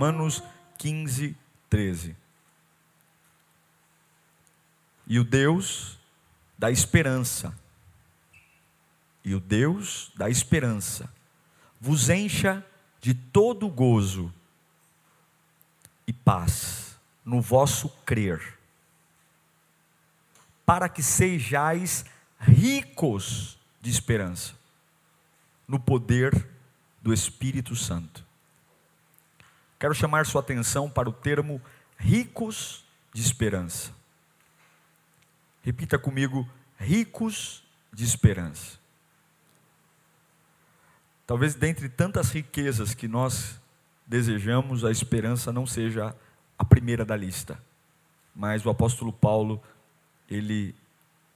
Romanos 15, 13. E o Deus da esperança, e o Deus da esperança, vos encha de todo gozo e paz no vosso crer, para que sejais ricos de esperança, no poder do Espírito Santo. Quero chamar sua atenção para o termo ricos de esperança. Repita comigo: ricos de esperança. Talvez dentre tantas riquezas que nós desejamos, a esperança não seja a primeira da lista. Mas o apóstolo Paulo, ele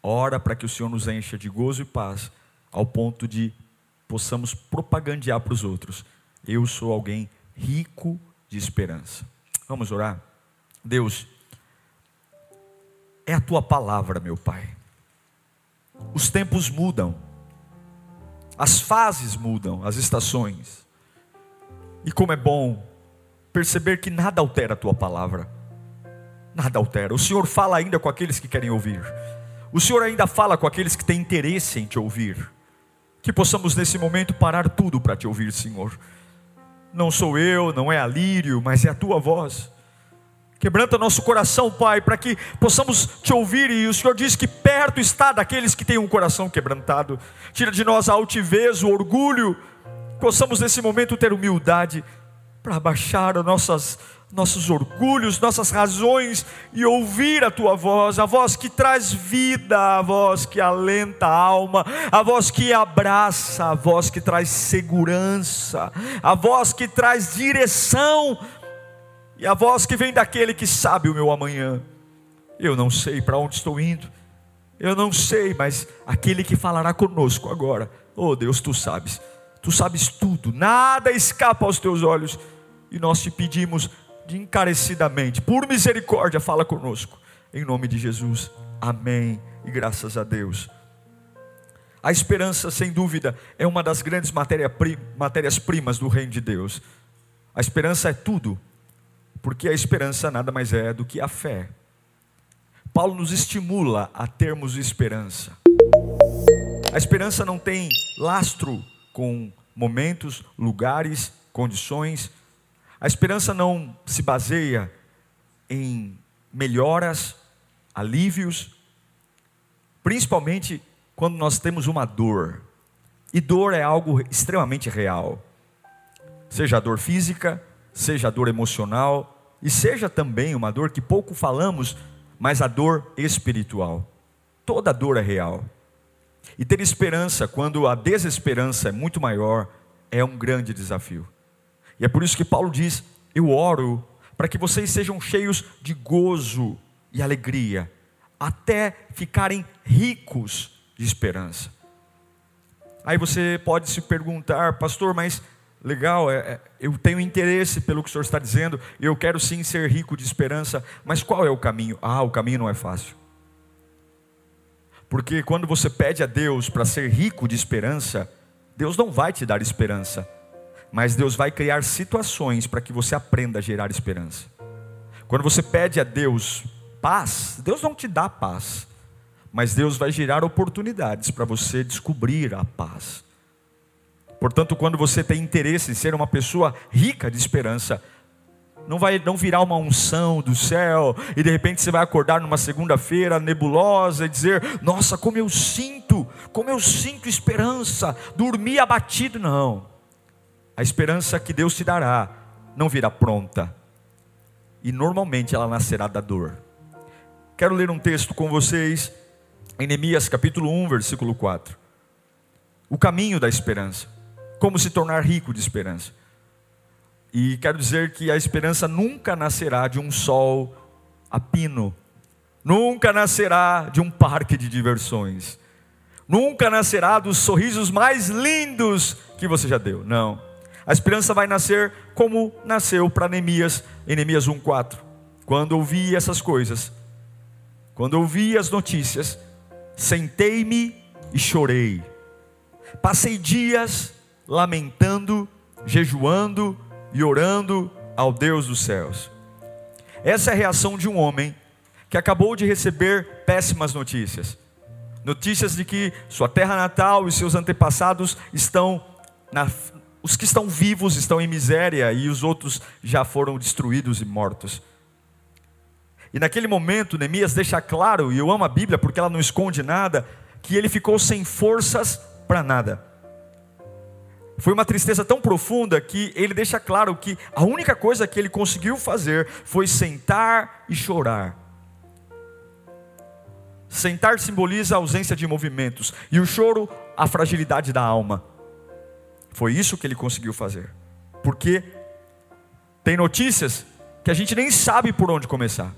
ora para que o Senhor nos encha de gozo e paz, ao ponto de possamos propagandear para os outros. Eu sou alguém rico de esperança. Vamos orar? Deus, é a tua palavra, meu Pai. Os tempos mudam, as fases mudam, as estações. E como é bom perceber que nada altera a tua palavra. Nada altera. O Senhor fala ainda com aqueles que querem ouvir. O Senhor ainda fala com aqueles que têm interesse em te ouvir. Que possamos nesse momento parar tudo para te ouvir, Senhor não sou eu, não é a Lírio, mas é a tua voz. Quebranta nosso coração, Pai, para que possamos te ouvir. E o Senhor diz que perto está daqueles que têm um coração quebrantado. Tira de nós a altivez, o orgulho. Possamos nesse momento ter humildade para abaixar as nossas nossos orgulhos, nossas razões e ouvir a tua voz, a voz que traz vida, a voz que alenta a alma, a voz que abraça, a voz que traz segurança, a voz que traz direção e a voz que vem daquele que sabe o meu amanhã. Eu não sei para onde estou indo, eu não sei, mas aquele que falará conosco agora, oh Deus, tu sabes, tu sabes tudo, nada escapa aos teus olhos. E nós te pedimos, de encarecidamente, por misericórdia, fala conosco. Em nome de Jesus. Amém. E graças a Deus. A esperança, sem dúvida, é uma das grandes matérias-primas do reino de Deus. A esperança é tudo, porque a esperança nada mais é do que a fé. Paulo nos estimula a termos esperança. A esperança não tem lastro com momentos, lugares, condições, a esperança não se baseia em melhoras, alívios, principalmente quando nós temos uma dor. E dor é algo extremamente real. Seja a dor física, seja a dor emocional, e seja também uma dor que pouco falamos, mas a dor espiritual. Toda dor é real. E ter esperança quando a desesperança é muito maior é um grande desafio. E é por isso que Paulo diz: Eu oro para que vocês sejam cheios de gozo e alegria, até ficarem ricos de esperança. Aí você pode se perguntar, pastor, mas legal, é, é, eu tenho interesse pelo que o senhor está dizendo, eu quero sim ser rico de esperança, mas qual é o caminho? Ah, o caminho não é fácil. Porque quando você pede a Deus para ser rico de esperança, Deus não vai te dar esperança, mas Deus vai criar situações para que você aprenda a gerar esperança. Quando você pede a Deus paz, Deus não te dá paz, mas Deus vai gerar oportunidades para você descobrir a paz. Portanto, quando você tem interesse em ser uma pessoa rica de esperança, não vai não virar uma unção do céu e de repente você vai acordar numa segunda-feira nebulosa e dizer: "Nossa, como eu sinto, como eu sinto esperança", dormir abatido não. A esperança que Deus te dará não virá pronta. E normalmente ela nascerá da dor. Quero ler um texto com vocês em Neemias capítulo 1, versículo 4. O caminho da esperança. Como se tornar rico de esperança. E quero dizer que a esperança nunca nascerá de um sol a pino, nunca nascerá de um parque de diversões, nunca nascerá dos sorrisos mais lindos que você já deu. Não. A esperança vai nascer como nasceu para Neemias, em Neemias 1,4. Quando ouvi essas coisas, quando ouvi as notícias, sentei-me e chorei. Passei dias lamentando, jejuando e orando ao Deus dos céus. Essa é a reação de um homem que acabou de receber péssimas notícias. Notícias de que sua terra natal e seus antepassados estão na, os que estão vivos estão em miséria e os outros já foram destruídos e mortos. E naquele momento, Neemias deixa claro, e eu amo a Bíblia porque ela não esconde nada, que ele ficou sem forças para nada. Foi uma tristeza tão profunda que ele deixa claro que a única coisa que ele conseguiu fazer foi sentar e chorar. Sentar simboliza a ausência de movimentos, e o choro, a fragilidade da alma. Foi isso que ele conseguiu fazer. Porque tem notícias que a gente nem sabe por onde começar.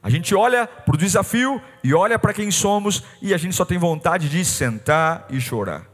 A gente olha para o desafio e olha para quem somos e a gente só tem vontade de sentar e chorar.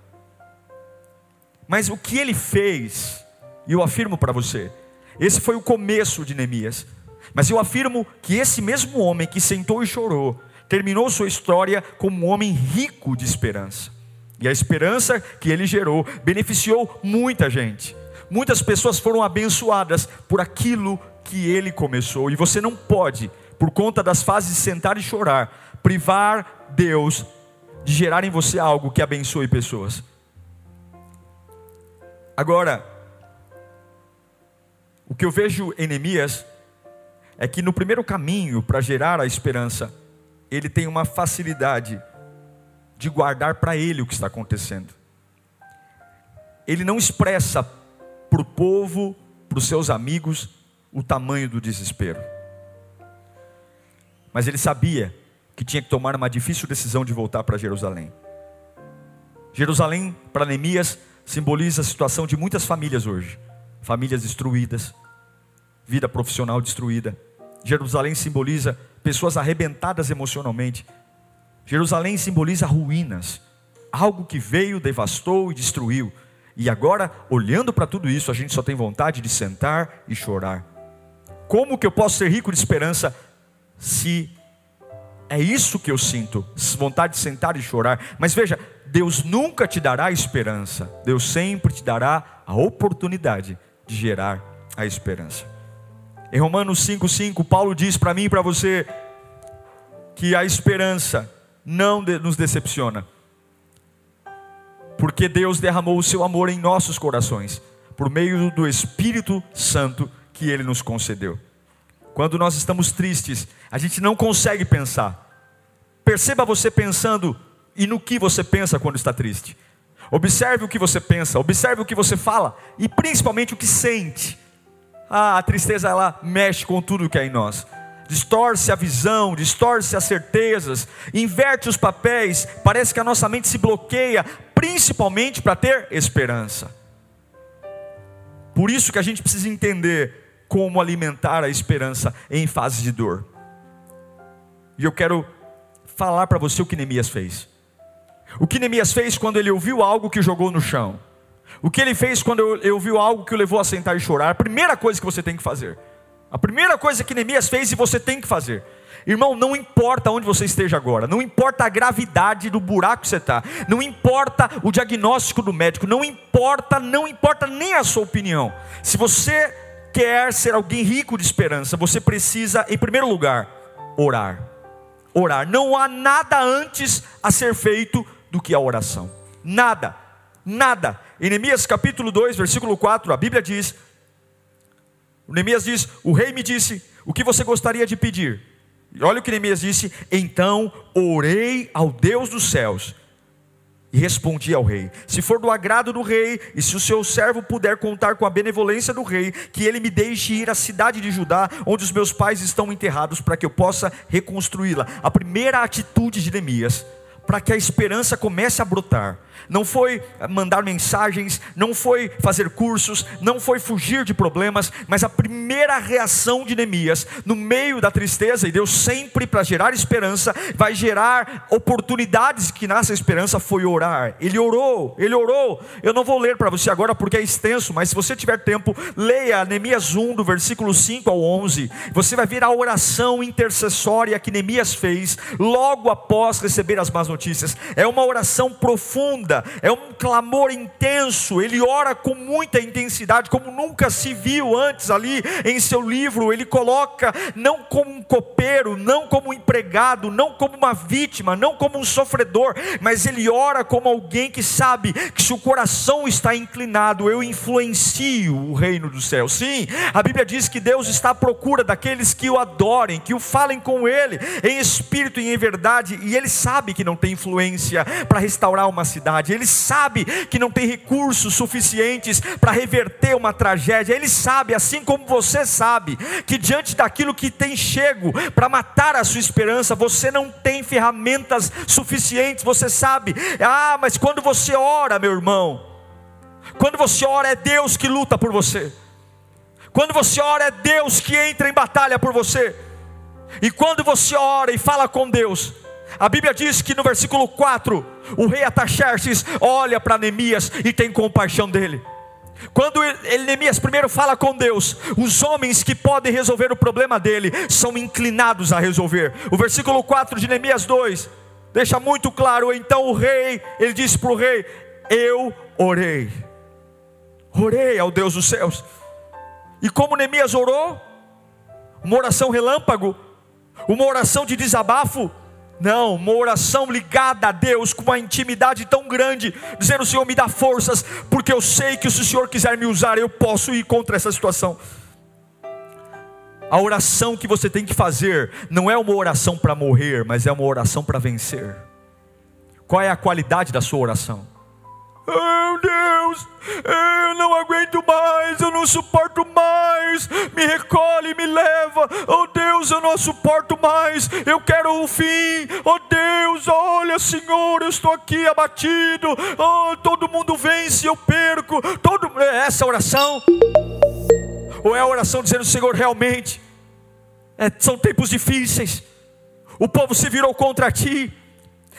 Mas o que ele fez, e eu afirmo para você, esse foi o começo de Neemias. Mas eu afirmo que esse mesmo homem que sentou e chorou, terminou sua história como um homem rico de esperança. E a esperança que ele gerou beneficiou muita gente. Muitas pessoas foram abençoadas por aquilo que ele começou. E você não pode, por conta das fases de sentar e chorar, privar Deus de gerar em você algo que abençoe pessoas. Agora, o que eu vejo em Neemias é que no primeiro caminho para gerar a esperança, ele tem uma facilidade de guardar para ele o que está acontecendo. Ele não expressa para o povo, para os seus amigos, o tamanho do desespero. Mas ele sabia que tinha que tomar uma difícil decisão de voltar para Jerusalém. Jerusalém, para Neemias, simboliza a situação de muitas famílias hoje. Famílias destruídas, vida profissional destruída. Jerusalém simboliza pessoas arrebentadas emocionalmente, Jerusalém simboliza ruínas, algo que veio, devastou e destruiu. E agora, olhando para tudo isso, a gente só tem vontade de sentar e chorar. Como que eu posso ser rico de esperança se é isso que eu sinto, vontade de sentar e chorar? Mas veja, Deus nunca te dará esperança, Deus sempre te dará a oportunidade de gerar a esperança. Em Romanos 5,5, Paulo diz para mim e para você que a esperança não nos decepciona. Porque Deus derramou o seu amor em nossos corações, por meio do Espírito Santo que ele nos concedeu. Quando nós estamos tristes, a gente não consegue pensar. Perceba você pensando e no que você pensa quando está triste. Observe o que você pensa, observe o que você fala e principalmente o que sente. Ah, a tristeza ela mexe com tudo que é em nós distorce a visão, distorce as certezas, inverte os papéis, parece que a nossa mente se bloqueia, principalmente para ter esperança. Por isso que a gente precisa entender como alimentar a esperança em fases de dor. E eu quero falar para você o que Neemias fez. O que Neemias fez quando ele ouviu algo que jogou no chão. O que ele fez quando ele ouviu algo que o levou a sentar e chorar. A primeira coisa que você tem que fazer a primeira coisa que Neemias fez e você tem que fazer. Irmão, não importa onde você esteja agora, não importa a gravidade do buraco que você está, não importa o diagnóstico do médico, não importa, não importa nem a sua opinião. Se você quer ser alguém rico de esperança, você precisa, em primeiro lugar, orar. Orar. Não há nada antes a ser feito do que a oração. Nada. Nada. Em Neemias capítulo 2, versículo 4, a Bíblia diz: Neemias diz: O rei me disse, o que você gostaria de pedir? E olha o que Neemias disse: Então orei ao Deus dos céus e respondi ao rei: Se for do agrado do rei, e se o seu servo puder contar com a benevolência do rei, que ele me deixe ir à cidade de Judá, onde os meus pais estão enterrados, para que eu possa reconstruí-la. A primeira atitude de Neemias, para que a esperança comece a brotar, não foi mandar mensagens, não foi fazer cursos, não foi fugir de problemas, mas a primeira reação de Neemias, no meio da tristeza, e Deus sempre para gerar esperança, vai gerar oportunidades que nasce a esperança, foi orar. Ele orou, ele orou. Eu não vou ler para você agora porque é extenso, mas se você tiver tempo, leia Neemias 1, do versículo 5 ao 11. Você vai ver a oração intercessória que Neemias fez logo após receber as más notícias. É uma oração profunda vida, é um clamor intenso, ele ora com muita intensidade, como nunca se viu antes ali em seu livro. Ele coloca não como um copeiro, não como um empregado, não como uma vítima, não como um sofredor, mas ele ora como alguém que sabe que se o coração está inclinado, eu influencio o reino do céu. Sim, a Bíblia diz que Deus está à procura daqueles que o adorem, que o falem com ele em espírito e em verdade, e ele sabe que não tem influência para restaurar uma cidade ele sabe que não tem recursos suficientes para reverter uma tragédia, ele sabe, assim como você sabe, que diante daquilo que tem chego para matar a sua esperança, você não tem ferramentas suficientes, você sabe, ah, mas quando você ora, meu irmão, quando você ora, é Deus que luta por você. Quando você ora, é Deus que entra em batalha por você. E quando você ora e fala com Deus, a Bíblia diz que no versículo 4, o rei Ataxerxes olha para Neemias e tem compaixão dele. Quando Neemias primeiro fala com Deus, os homens que podem resolver o problema dele são inclinados a resolver. O versículo 4 de Neemias 2 deixa muito claro: então o rei, ele disse para o rei: Eu orei, orei ao Deus dos céus. E como Neemias orou, uma oração relâmpago, uma oração de desabafo, não, uma oração ligada a Deus com uma intimidade tão grande, dizendo: Senhor, me dá forças, porque eu sei que se o Senhor quiser me usar, eu posso ir contra essa situação. A oração que você tem que fazer não é uma oração para morrer, mas é uma oração para vencer. Qual é a qualidade da sua oração? Oh Deus, eu não aguento mais, eu não suporto mais. Me recolhe, me leva. Oh Deus, eu não suporto mais. Eu quero o fim. Oh Deus, olha, Senhor, eu estou aqui abatido. Oh, todo mundo vence, eu perco. Todo é essa oração? Ou é a oração dizendo, Senhor, realmente é, são tempos difíceis. O povo se virou contra ti.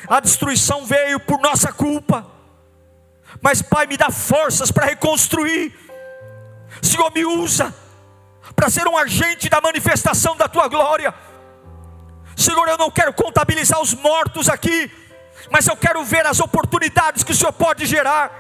A destruição veio por nossa culpa mas Pai, me dá forças para reconstruir. Senhor, me usa para ser um agente da manifestação da tua glória. Senhor, eu não quero contabilizar os mortos aqui, mas eu quero ver as oportunidades que o Senhor pode gerar.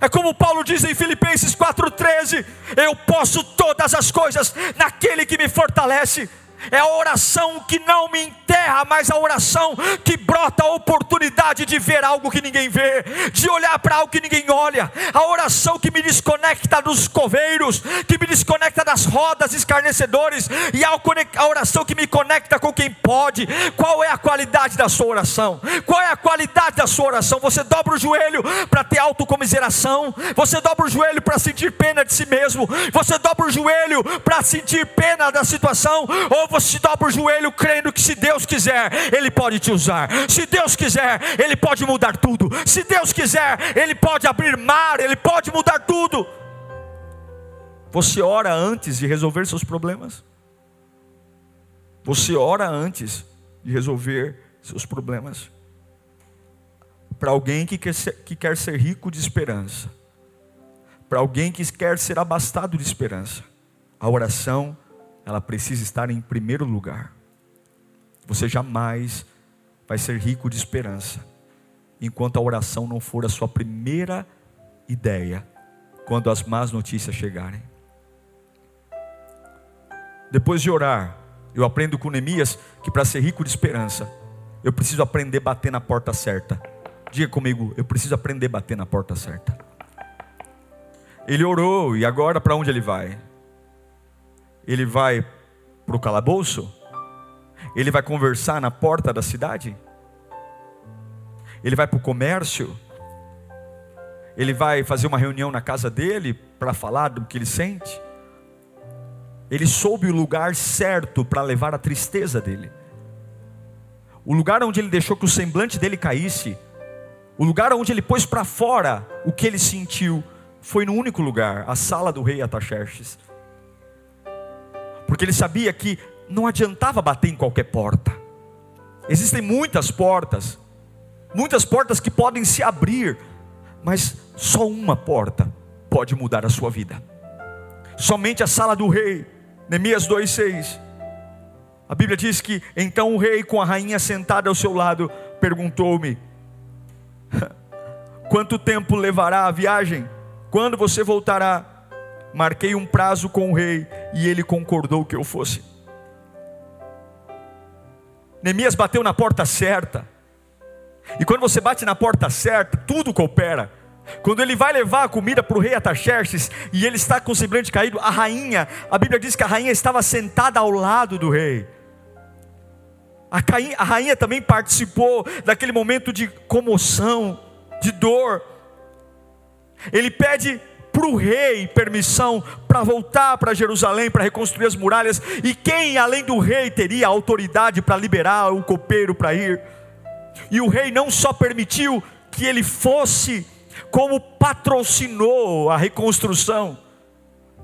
É como Paulo diz em Filipenses 4,13: Eu posso todas as coisas naquele que me fortalece é a oração que não me enterra, mas a oração que brota a oportunidade de ver algo que ninguém vê, de olhar para algo que ninguém olha, a oração que me desconecta dos coveiros, que me desconecta das rodas escarnecedores, e a oração que me conecta com quem pode. Qual é a qualidade da sua oração? Qual é a qualidade da sua oração? Você dobra o joelho para ter autocomiseração, você dobra o joelho para sentir pena de si mesmo, você dobra o joelho para sentir pena da situação, ou você dobra o joelho crendo que se Deus quiser, Ele pode te usar. Se Deus quiser, Ele pode mudar tudo. Se Deus quiser, Ele pode abrir mar, Ele pode mudar tudo. Você ora antes de resolver seus problemas? Você ora antes de resolver seus problemas? Para alguém que quer, ser, que quer ser rico de esperança, para alguém que quer ser abastado de esperança, a oração ela precisa estar em primeiro lugar. Você jamais vai ser rico de esperança enquanto a oração não for a sua primeira ideia quando as más notícias chegarem. Depois de orar, eu aprendo com Neemias que para ser rico de esperança, eu preciso aprender a bater na porta certa. Diga comigo, eu preciso aprender a bater na porta certa. Ele orou e agora para onde ele vai? Ele vai para o calabouço? Ele vai conversar na porta da cidade? Ele vai para o comércio? Ele vai fazer uma reunião na casa dele para falar do que ele sente? Ele soube o lugar certo para levar a tristeza dele. O lugar onde ele deixou que o semblante dele caísse, O lugar onde ele pôs para fora o que ele sentiu foi no único lugar, a sala do rei Ataxerxes. Porque ele sabia que não adiantava bater em qualquer porta. Existem muitas portas, muitas portas que podem se abrir, mas só uma porta pode mudar a sua vida. Somente a sala do rei, Neemias 2:6. A Bíblia diz que então o rei com a rainha sentada ao seu lado perguntou-me: Quanto tempo levará a viagem? Quando você voltará? Marquei um prazo com o rei e ele concordou que eu fosse. Neemias bateu na porta certa. E quando você bate na porta certa, tudo coopera. Quando ele vai levar a comida para o rei Ataxerxes e ele está com o semblante caído, a rainha, a Bíblia diz que a rainha estava sentada ao lado do rei. A, a rainha também participou daquele momento de comoção, de dor. Ele pede para o rei permissão para voltar para Jerusalém para reconstruir as muralhas. E quem além do rei teria autoridade para liberar o copeiro para ir? E o rei não só permitiu que ele fosse, como patrocinou a reconstrução,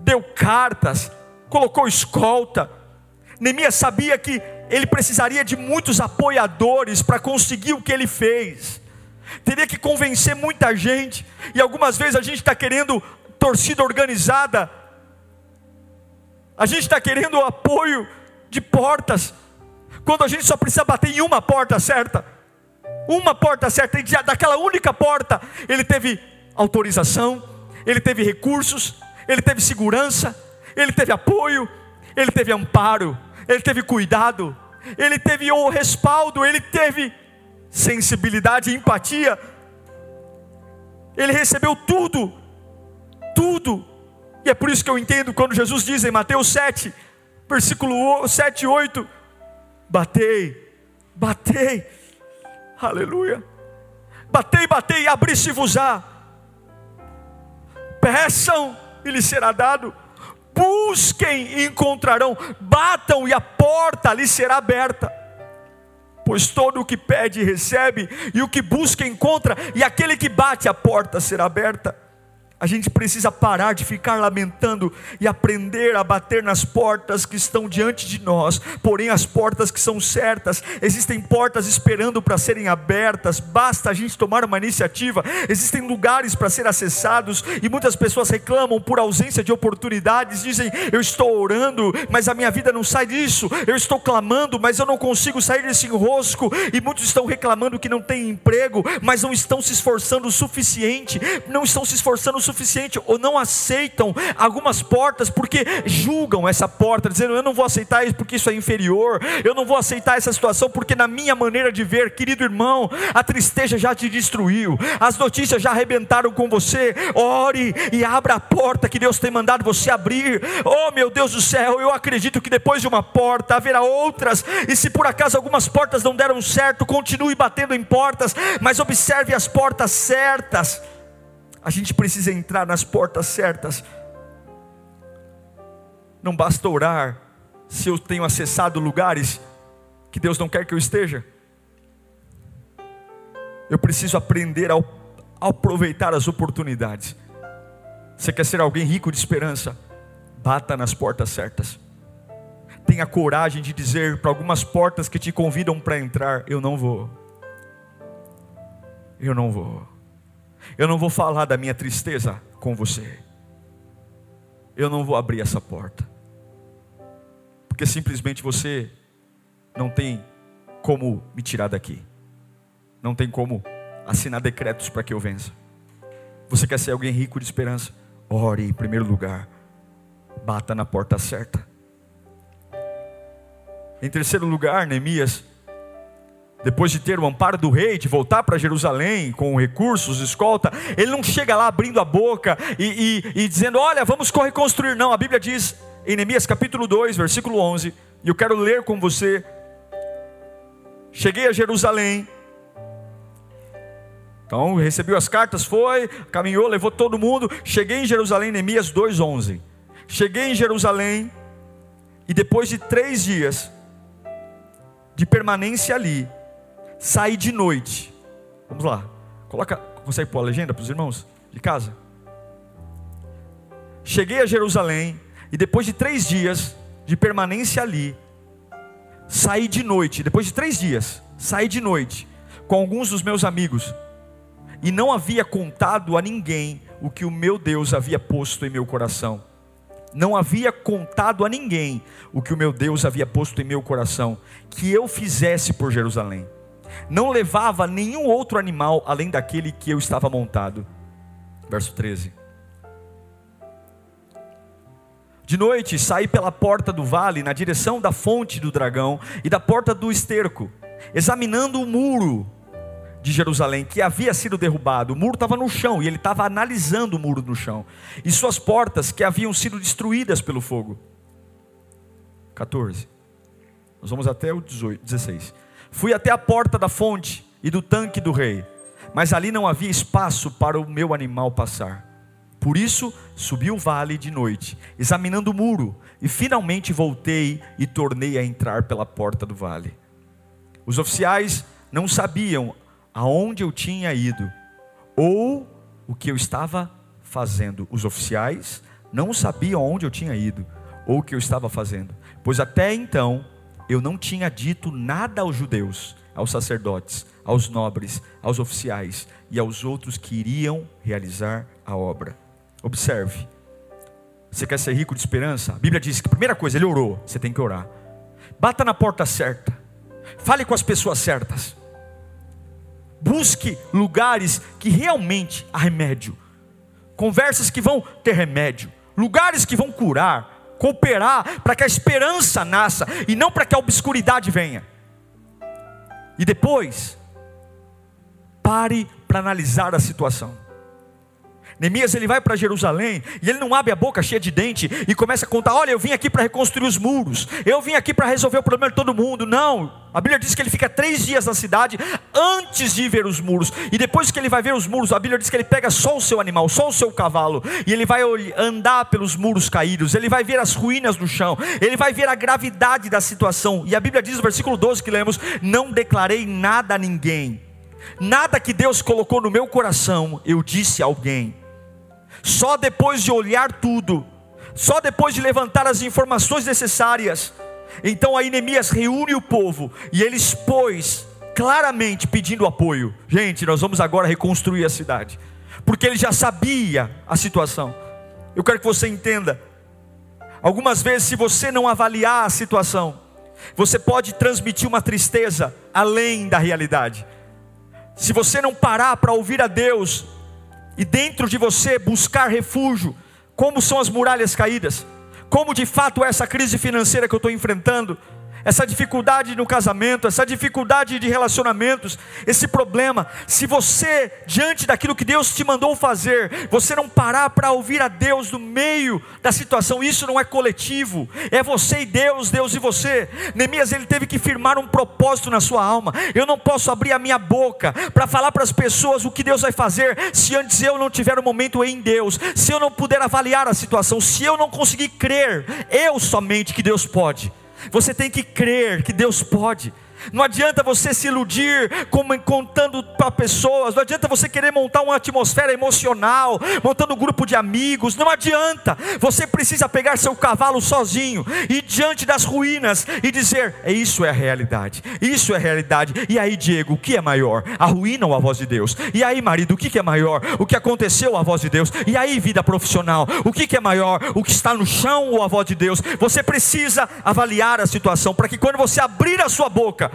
deu cartas, colocou escolta. Neemias sabia que ele precisaria de muitos apoiadores para conseguir o que ele fez. Teria que convencer muita gente, e algumas vezes a gente está querendo torcida organizada, a gente está querendo o apoio de portas, quando a gente só precisa bater em uma porta certa, uma porta certa, e daquela única porta, ele teve autorização, ele teve recursos, ele teve segurança, ele teve apoio, ele teve amparo, ele teve cuidado, ele teve o respaldo, ele teve sensibilidade e empatia. Ele recebeu tudo, tudo. E é por isso que eu entendo quando Jesus diz em Mateus 7, versículo 7 e 8: Batei, batei, aleluia. Batei, batei, abri-se-vos-á. Peçam e lhes será dado busquem e encontrarão, batam e a porta lhe será aberta. Pois todo o que pede recebe, e o que busca encontra, e aquele que bate a porta será aberta. A gente precisa parar de ficar lamentando e aprender a bater nas portas que estão diante de nós, porém as portas que são certas, existem portas esperando para serem abertas, basta a gente tomar uma iniciativa. Existem lugares para ser acessados e muitas pessoas reclamam por ausência de oportunidades, dizem: Eu estou orando, mas a minha vida não sai disso, eu estou clamando, mas eu não consigo sair desse enrosco, e muitos estão reclamando que não têm emprego, mas não estão se esforçando o suficiente, não estão se esforçando o suficiente ou não aceitam algumas portas porque julgam essa porta, dizendo: Eu não vou aceitar isso porque isso é inferior, eu não vou aceitar essa situação porque, na minha maneira de ver, querido irmão, a tristeza já te destruiu, as notícias já arrebentaram com você. Ore e abra a porta que Deus tem mandado você abrir. Oh, meu Deus do céu, eu acredito que depois de uma porta haverá outras, e se por acaso algumas portas não deram certo, continue batendo em portas, mas observe as portas certas. A gente precisa entrar nas portas certas. Não basta orar se eu tenho acessado lugares que Deus não quer que eu esteja. Eu preciso aprender a aproveitar as oportunidades. Você quer ser alguém rico de esperança? Bata nas portas certas. Tenha coragem de dizer para algumas portas que te convidam para entrar: Eu não vou. Eu não vou. Eu não vou falar da minha tristeza com você. Eu não vou abrir essa porta. Porque simplesmente você não tem como me tirar daqui. Não tem como assinar decretos para que eu vença. Você quer ser alguém rico de esperança? Ore em primeiro lugar. Bata na porta certa. Em terceiro lugar, Neemias depois de ter o amparo do rei, de voltar para Jerusalém com recursos, escolta, ele não chega lá abrindo a boca e, e, e dizendo: Olha, vamos reconstruir. Não, a Bíblia diz em Neemias capítulo 2, versículo 11, e eu quero ler com você. Cheguei a Jerusalém, então recebeu as cartas, foi, caminhou, levou todo mundo. Cheguei em Jerusalém, Neemias 2,11. Cheguei em Jerusalém, e depois de três dias de permanência ali, saí de noite. Vamos lá. Coloca, consegue pôr a legenda para os irmãos de casa? Cheguei a Jerusalém e depois de três dias de permanência ali, saí de noite. Depois de três dias, saí de noite com alguns dos meus amigos e não havia contado a ninguém o que o meu Deus havia posto em meu coração. Não havia contado a ninguém o que o meu Deus havia posto em meu coração, que eu fizesse por Jerusalém. Não levava nenhum outro animal além daquele que eu estava montado. Verso 13. De noite saí pela porta do vale, na direção da fonte do dragão e da porta do esterco, examinando o muro de Jerusalém, que havia sido derrubado. O muro estava no chão e ele estava analisando o muro no chão. E suas portas que haviam sido destruídas pelo fogo. 14. Nós vamos até o 18, 16. Fui até a porta da fonte e do tanque do rei, mas ali não havia espaço para o meu animal passar. Por isso, subi o vale de noite, examinando o muro, e finalmente voltei e tornei a entrar pela porta do vale. Os oficiais não sabiam aonde eu tinha ido, ou o que eu estava fazendo. Os oficiais não sabiam aonde eu tinha ido, ou o que eu estava fazendo, pois até então eu não tinha dito nada aos judeus, aos sacerdotes, aos nobres, aos oficiais e aos outros que iriam realizar a obra. Observe, você quer ser rico de esperança? A Bíblia diz que primeira coisa, ele orou, você tem que orar. Bata na porta certa, fale com as pessoas certas. Busque lugares que realmente há remédio, conversas que vão ter remédio, lugares que vão curar, cooperar para que a esperança nasça e não para que a obscuridade venha. E depois, pare para analisar a situação. Neemias ele vai para Jerusalém e ele não abre a boca cheia de dente e começa a contar: olha, eu vim aqui para reconstruir os muros, eu vim aqui para resolver o problema de todo mundo. Não, a Bíblia diz que ele fica três dias na cidade antes de ver os muros, e depois que ele vai ver os muros, a Bíblia diz que ele pega só o seu animal, só o seu cavalo, e ele vai andar pelos muros caídos, ele vai ver as ruínas no chão, ele vai ver a gravidade da situação, e a Bíblia diz no versículo 12 que lemos: Não declarei nada a ninguém, nada que Deus colocou no meu coração, eu disse a alguém só depois de olhar tudo, só depois de levantar as informações necessárias, então aí Neemias reúne o povo e ele expôs claramente pedindo apoio. Gente, nós vamos agora reconstruir a cidade, porque ele já sabia a situação. Eu quero que você entenda. Algumas vezes, se você não avaliar a situação, você pode transmitir uma tristeza além da realidade. Se você não parar para ouvir a Deus, e dentro de você buscar refúgio, como são as muralhas caídas, como de fato é essa crise financeira que eu estou enfrentando, essa dificuldade no casamento, essa dificuldade de relacionamentos, esse problema, se você, diante daquilo que Deus te mandou fazer, você não parar para ouvir a Deus no meio da situação, isso não é coletivo, é você e Deus, Deus e você. Neemias ele teve que firmar um propósito na sua alma. Eu não posso abrir a minha boca para falar para as pessoas o que Deus vai fazer se antes eu não tiver um momento em Deus, se eu não puder avaliar a situação, se eu não conseguir crer, eu somente que Deus pode. Você tem que crer que Deus pode. Não adianta você se iludir como contando para pessoas, não adianta você querer montar uma atmosfera emocional, montando um grupo de amigos, não adianta. Você precisa pegar seu cavalo sozinho e diante das ruínas e dizer: é isso é a realidade. Isso é a realidade. E aí, Diego, o que é maior? A ruína ou a voz de Deus? E aí, marido, o que é maior? O que aconteceu ou a voz de Deus? E aí, vida profissional, o que é maior? O que está no chão ou a voz de Deus? Você precisa avaliar a situação para que quando você abrir a sua boca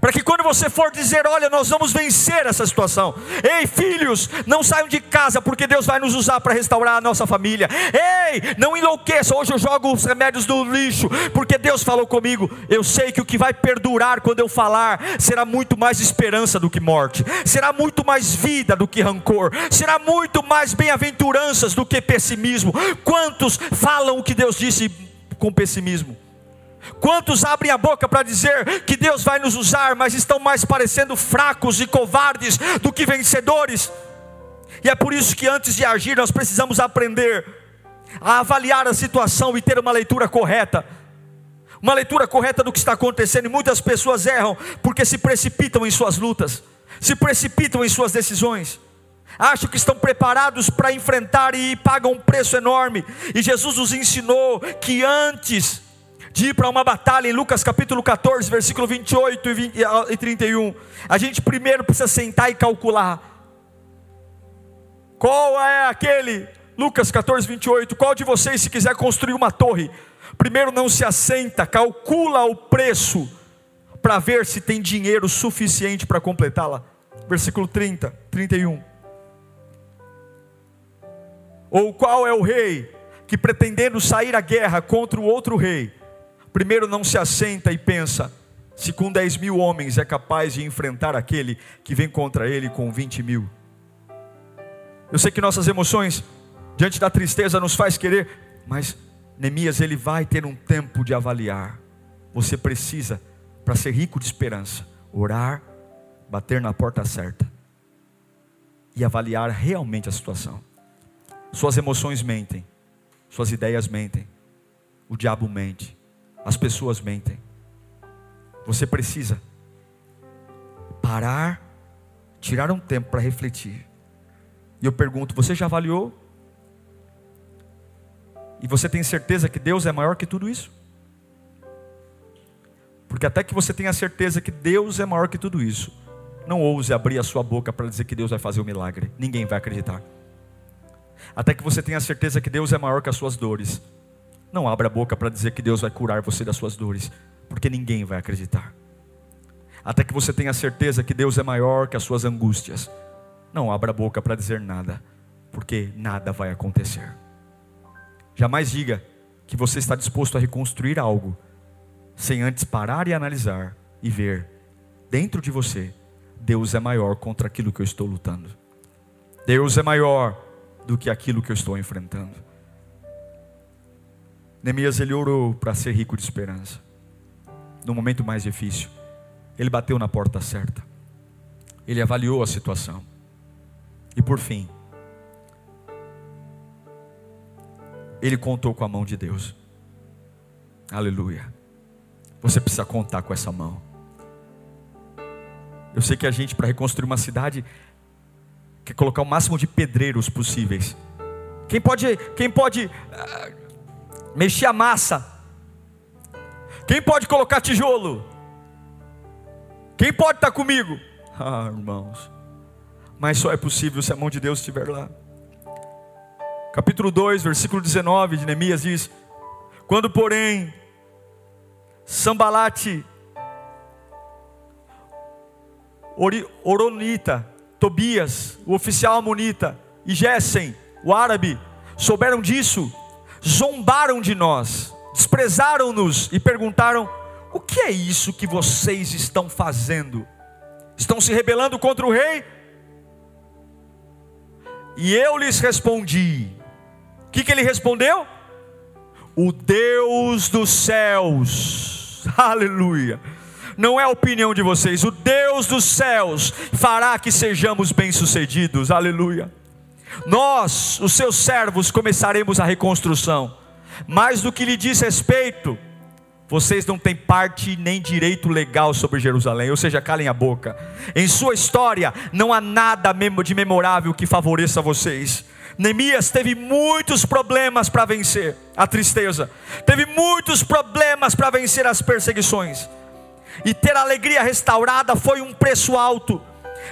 para que quando você for dizer, olha, nós vamos vencer essa situação. Ei, filhos, não saiam de casa, porque Deus vai nos usar para restaurar a nossa família. Ei, não enlouqueça. Hoje eu jogo os remédios no lixo, porque Deus falou comigo. Eu sei que o que vai perdurar quando eu falar será muito mais esperança do que morte, será muito mais vida do que rancor, será muito mais bem-aventuranças do que pessimismo. Quantos falam o que Deus disse com pessimismo? Quantos abrem a boca para dizer que Deus vai nos usar, mas estão mais parecendo fracos e covardes do que vencedores? E é por isso que antes de agir nós precisamos aprender a avaliar a situação e ter uma leitura correta. Uma leitura correta do que está acontecendo, e muitas pessoas erram porque se precipitam em suas lutas. se precipitam em suas decisões, acham que estão preparados para enfrentar e pagam um preço enorme. E Jesus nos ensinou que antes de ir para uma batalha, em Lucas capítulo 14, versículo 28 e, 20, e 31, a gente primeiro precisa sentar e calcular. Qual é aquele, Lucas 14, 28, qual de vocês, se quiser construir uma torre, primeiro não se assenta, calcula o preço, para ver se tem dinheiro suficiente para completá-la. Versículo 30, 31. Ou qual é o rei que pretendendo sair à guerra contra o outro rei, primeiro não se assenta e pensa, se com 10 mil homens é capaz de enfrentar aquele que vem contra ele com 20 mil. Eu sei que nossas emoções, diante da tristeza, nos faz querer, mas Neemias ele vai ter um tempo de avaliar. Você precisa, para ser rico de esperança, orar, bater na porta certa e avaliar realmente a situação. Suas emoções mentem, suas ideias mentem, o diabo mente, as pessoas mentem. Você precisa parar, tirar um tempo para refletir. E eu pergunto: você já avaliou? E você tem certeza que Deus é maior que tudo isso? Porque até que você tenha certeza que Deus é maior que tudo isso, não ouse abrir a sua boca para dizer que Deus vai fazer o um milagre. Ninguém vai acreditar. Até que você tenha certeza que Deus é maior que as suas dores. Não abra a boca para dizer que Deus vai curar você das suas dores, porque ninguém vai acreditar. Até que você tenha certeza que Deus é maior que as suas angústias. Não abra a boca para dizer nada, porque nada vai acontecer. Jamais diga que você está disposto a reconstruir algo sem antes parar e analisar e ver dentro de você Deus é maior contra aquilo que eu estou lutando. Deus é maior do que aquilo que eu estou enfrentando. Neemias ele orou para ser rico de esperança. No momento mais difícil, ele bateu na porta certa. Ele avaliou a situação. E por fim, ele contou com a mão de Deus. Aleluia. Você precisa contar com essa mão. Eu sei que a gente, para reconstruir uma cidade, quer colocar o máximo de pedreiros possíveis. Quem pode, quem pode uh, mexer a massa? Quem pode colocar tijolo? Quem pode estar comigo? Ah, irmãos, mas só é possível se a mão de Deus estiver lá. Capítulo 2, versículo 19 de Neemias diz: Quando, porém, Sambalate, Oronita, Tobias, o oficial amonita, e Gessen, o árabe, souberam disso, zombaram de nós, desprezaram-nos e perguntaram: O que é isso que vocês estão fazendo? Estão se rebelando contra o rei? E eu lhes respondi: O que, que ele respondeu? O Deus dos céus, aleluia não é a opinião de vocês, o Deus dos céus fará que sejamos bem-sucedidos, aleluia. Nós, os seus servos, começaremos a reconstrução. Mais do que lhe diz respeito, vocês não têm parte nem direito legal sobre Jerusalém, ou seja, calem a boca. Em sua história não há nada de memorável que favoreça vocês. Neemias teve muitos problemas para vencer a tristeza, teve muitos problemas para vencer as perseguições, e ter a alegria restaurada foi um preço alto.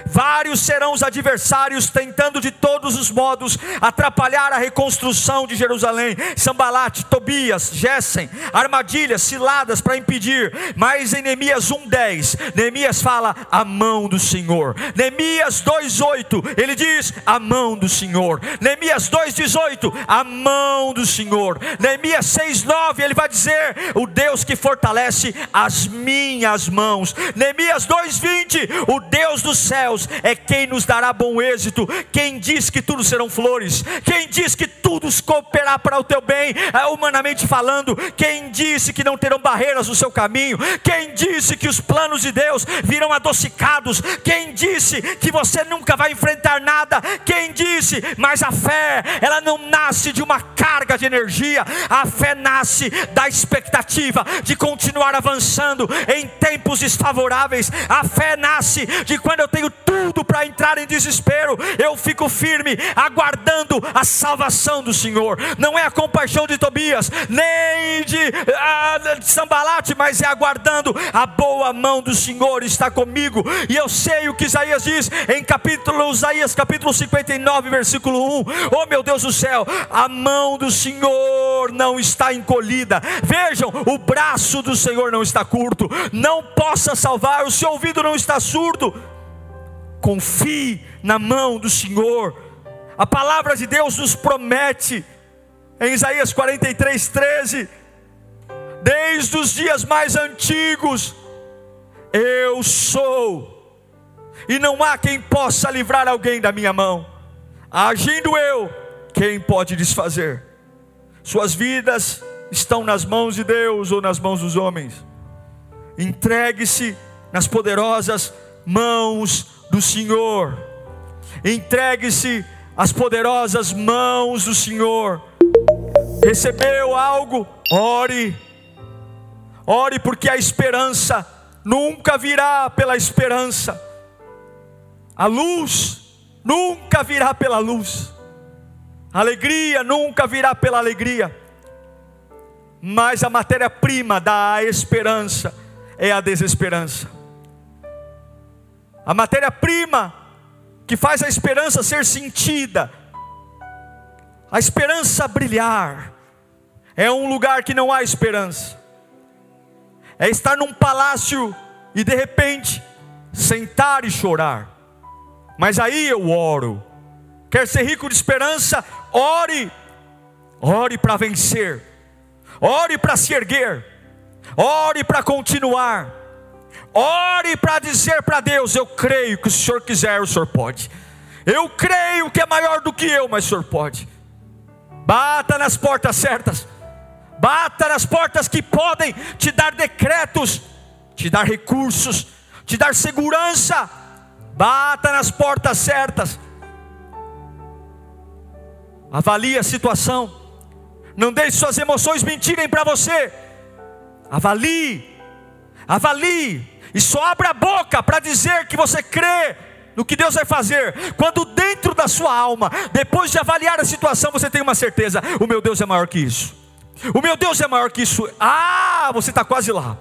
Vários serão os adversários tentando de todos os modos atrapalhar a reconstrução de Jerusalém. Sambalate, Tobias, Gessen, armadilhas, ciladas para impedir. Mas em Neemias 1:10, Neemias fala a mão do Senhor. Neemias 2:8, ele diz a mão do Senhor. Neemias 2:18, a mão do Senhor. Neemias 6:9, ele vai dizer o Deus que fortalece as minhas mãos. Neemias 2:20, o Deus do céu céus é quem nos dará bom êxito. Quem diz que tudo serão flores, quem diz que tudo cooperar para o teu bem, é, humanamente falando, quem disse que não terão barreiras no seu caminho, quem disse que os planos de Deus virão adocicados, quem disse que você nunca vai enfrentar nada, quem disse, mas a fé, ela não nasce de uma carga de energia, a fé nasce da expectativa de continuar avançando em tempos desfavoráveis, a fé nasce de quando eu tenho tudo para entrar em desespero, eu fico firme, aguardando a salvação do Senhor. Não é a compaixão de Tobias, nem de, ah, de Sambalate, mas é aguardando a boa mão do Senhor está comigo. E eu sei o que Isaías diz em capítulo Isaías capítulo 59, versículo 1. Oh meu Deus do céu, a mão do Senhor não está encolhida. Vejam, o braço do Senhor não está curto, não possa salvar, o seu ouvido não está surdo. Confie na mão do Senhor. A palavra de Deus nos promete, em Isaías 43, 13: desde os dias mais antigos, eu sou, e não há quem possa livrar alguém da minha mão. Agindo eu, quem pode desfazer? Suas vidas estão nas mãos de Deus ou nas mãos dos homens. Entregue-se nas poderosas mãos do Senhor. Entregue-se às poderosas mãos do Senhor. Recebeu algo? Ore. Ore porque a esperança nunca virá pela esperança. A luz nunca virá pela luz. A alegria nunca virá pela alegria. Mas a matéria-prima da esperança é a desesperança. A matéria-prima que faz a esperança ser sentida, a esperança brilhar, é um lugar que não há esperança, é estar num palácio e de repente sentar e chorar, mas aí eu oro, quer ser rico de esperança, ore, ore para vencer, ore para se erguer, ore para continuar, Ore para dizer para Deus: Eu creio que o Senhor quiser, o Senhor pode. Eu creio que é maior do que eu, mas o Senhor pode. Bata nas portas certas. Bata nas portas que podem te dar decretos, te dar recursos, te dar segurança. Bata nas portas certas. Avalie a situação. Não deixe suas emoções mentirem para você. Avalie. Avalie e só abre a boca para dizer que você crê no que Deus vai fazer, quando dentro da sua alma, depois de avaliar a situação, você tem uma certeza: o meu Deus é maior que isso, o meu Deus é maior que isso. Ah, você está quase lá.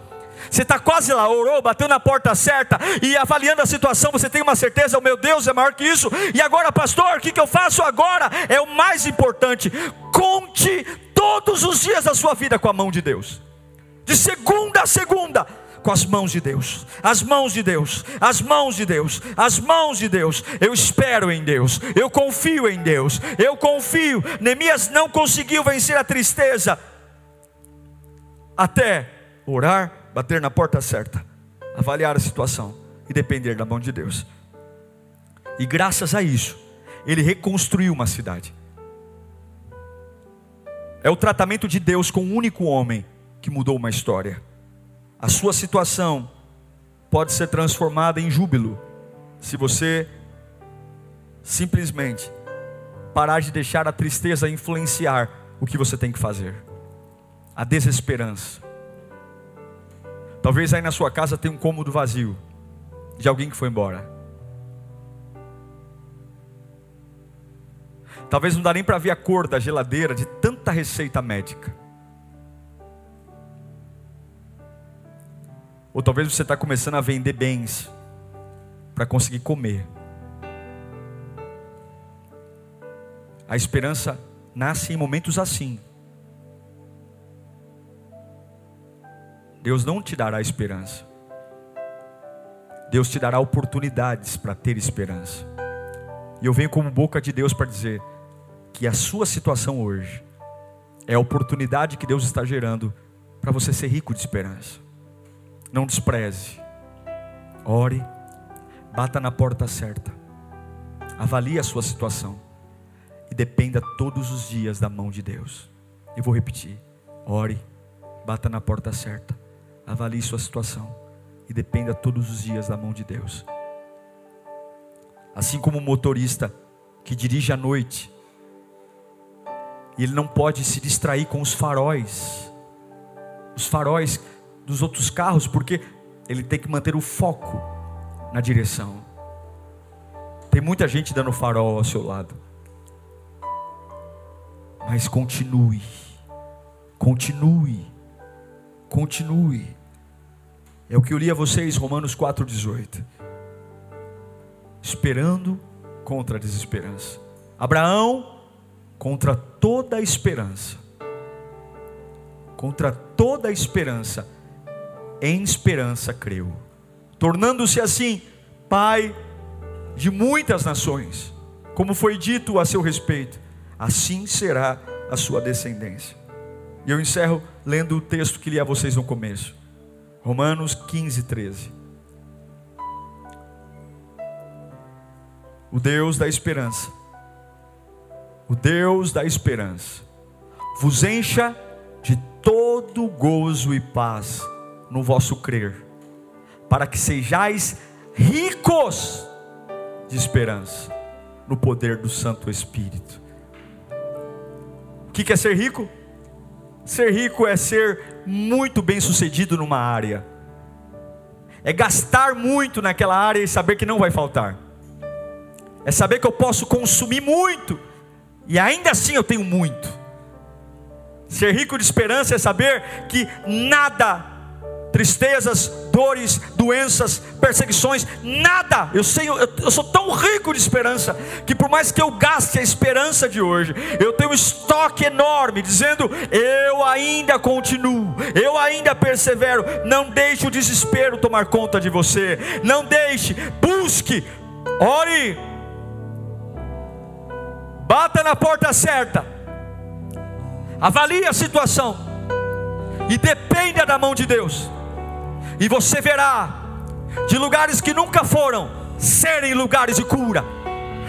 Você está quase lá, orou, bateu na porta certa e avaliando a situação, você tem uma certeza: o meu Deus é maior que isso. E agora, pastor, o que, que eu faço agora? É o mais importante. Conte todos os dias da sua vida com a mão de Deus, de segunda a segunda com as mãos de Deus, as mãos de Deus, as mãos de Deus, as mãos de Deus. Eu espero em Deus, eu confio em Deus, eu confio. Neemias não conseguiu vencer a tristeza até orar, bater na porta certa, avaliar a situação e depender da mão de Deus. E graças a isso, ele reconstruiu uma cidade. É o tratamento de Deus com um único homem que mudou uma história. A sua situação pode ser transformada em júbilo se você simplesmente parar de deixar a tristeza influenciar o que você tem que fazer. A desesperança. Talvez aí na sua casa tenha um cômodo vazio de alguém que foi embora. Talvez não dá nem para ver a cor da geladeira de tanta receita médica. Ou talvez você está começando a vender bens para conseguir comer. A esperança nasce em momentos assim. Deus não te dará esperança. Deus te dará oportunidades para ter esperança. E eu venho como boca de Deus para dizer que a sua situação hoje é a oportunidade que Deus está gerando para você ser rico de esperança. Não despreze. Ore, bata na porta certa. Avalie a sua situação e dependa todos os dias da mão de Deus. Eu vou repetir. Ore, bata na porta certa. Avalie sua situação e dependa todos os dias da mão de Deus. Assim como o motorista que dirige à noite, ele não pode se distrair com os faróis. Os faróis dos outros carros, porque ele tem que manter o foco na direção. Tem muita gente dando farol ao seu lado. Mas continue. Continue. Continue. É o que eu li a vocês, Romanos 4,18. Esperando contra a desesperança. Abraão contra toda a esperança. Contra toda a esperança. Em esperança creu. Tornando-se assim, pai de muitas nações. Como foi dito a seu respeito, assim será a sua descendência. E eu encerro lendo o texto que li a vocês no começo. Romanos 15, 13. O Deus da esperança, o Deus da esperança, vos encha de todo gozo e paz no vosso crer, para que sejais ricos de esperança no poder do Santo Espírito. O que é ser rico? Ser rico é ser muito bem sucedido numa área, é gastar muito naquela área e saber que não vai faltar, é saber que eu posso consumir muito e ainda assim eu tenho muito. Ser rico de esperança é saber que nada tristezas, dores, doenças, perseguições, nada. Eu sei, eu, eu, sou tão rico de esperança que por mais que eu gaste a esperança de hoje, eu tenho um estoque enorme dizendo: eu ainda continuo, eu ainda persevero. Não deixe o desespero tomar conta de você. Não deixe, busque, ore, bata na porta certa, avalie a situação e dependa da mão de Deus e você verá de lugares que nunca foram serem lugares de cura,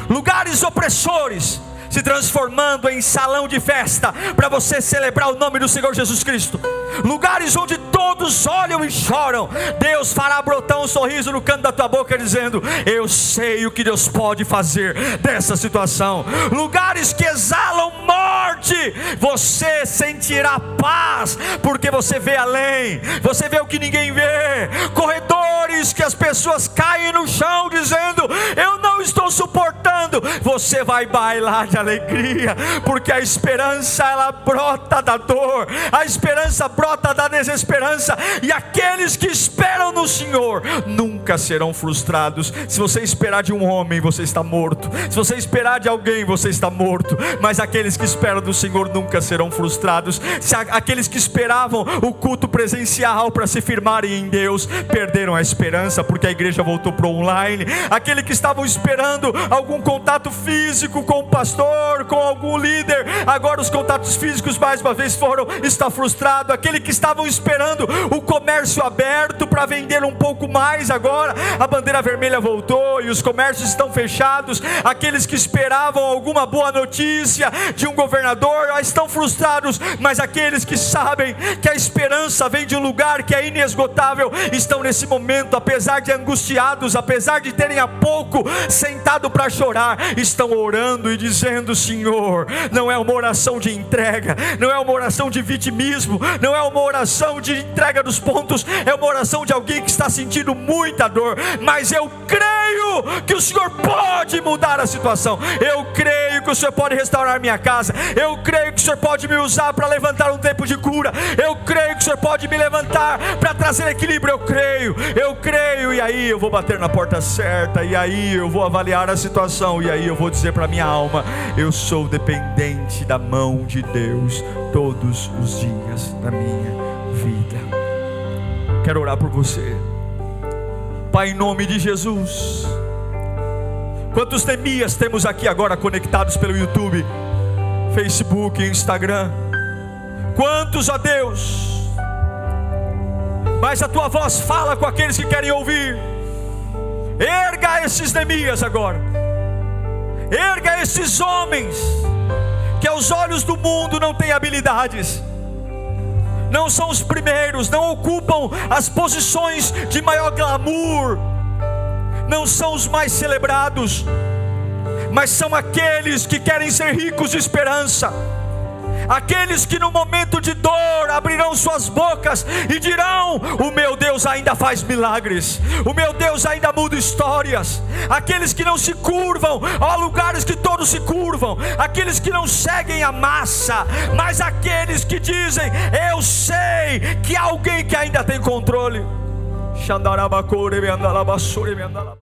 lugares opressores se transformando em salão de festa para você celebrar o nome do Senhor Jesus Cristo. Lugares onde todos olham e choram, Deus fará brotar um sorriso no canto da tua boca, dizendo: Eu sei o que Deus pode fazer dessa situação. Lugares que exalam morte, você sentirá paz, porque você vê além, você vê o que ninguém vê. Corredores que as pessoas caem no chão, dizendo: Eu não estou suportando. Você vai bailar de alegria, porque a esperança ela brota da dor, a esperança brota da desesperança, e aqueles que esperam no Senhor nunca serão frustrados. Se você esperar de um homem, você está morto. Se você esperar de alguém, você está morto. Mas aqueles que esperam do Senhor nunca serão frustrados. Se aqueles que esperavam o culto presencial para se firmarem em Deus perderam a esperança porque a igreja voltou para online. Aquele que estavam esperando algum contato físico com o pastor pastor, com algum líder, agora os contatos físicos mais uma vez foram, está frustrado. Aquele que estavam esperando o comércio aberto para vender um pouco mais, agora a bandeira vermelha voltou e os comércios estão fechados. Aqueles que esperavam alguma boa notícia de um governador estão frustrados, mas aqueles que sabem que a esperança vem de um lugar que é inesgotável estão nesse momento, apesar de angustiados, apesar de terem há pouco sentado para chorar, estão orando e dizendo dizendo: Senhor, não é uma oração de entrega, não é uma oração de vitimismo, não é uma oração de entrega dos pontos, é uma oração de alguém que está sentindo muita dor, mas eu creio que o Senhor pode mudar a situação, eu creio que o Senhor pode restaurar minha casa, eu creio que o Senhor pode me usar para levantar um tempo de cura, eu creio que o Senhor pode me levantar para trazer equilíbrio, eu creio, eu creio, e aí eu vou bater na porta certa, e aí eu vou avaliar a situação, e aí eu vou dizer para minha alma: eu sou dependente da mão de Deus todos os dias da minha vida. Quero orar por você, Pai, em nome de Jesus. Quantos Neemias temos aqui agora conectados pelo YouTube, Facebook, Instagram? Quantos a Deus? Mas a tua voz fala com aqueles que querem ouvir. Erga esses Neemias agora Erga esses homens que aos olhos do mundo não têm habilidades. Não são os primeiros, não ocupam as posições de maior glamour, não são os mais celebrados, mas são aqueles que querem ser ricos de esperança, aqueles que no momento de dor abrirão suas bocas e dirão: O meu Deus ainda faz milagres, o meu Deus ainda muda histórias. Aqueles que não se curvam, há lugares que todos se curvam, aqueles que não seguem a massa, mas aqueles que dizem: Eu sei que há alguém que ainda tem controle.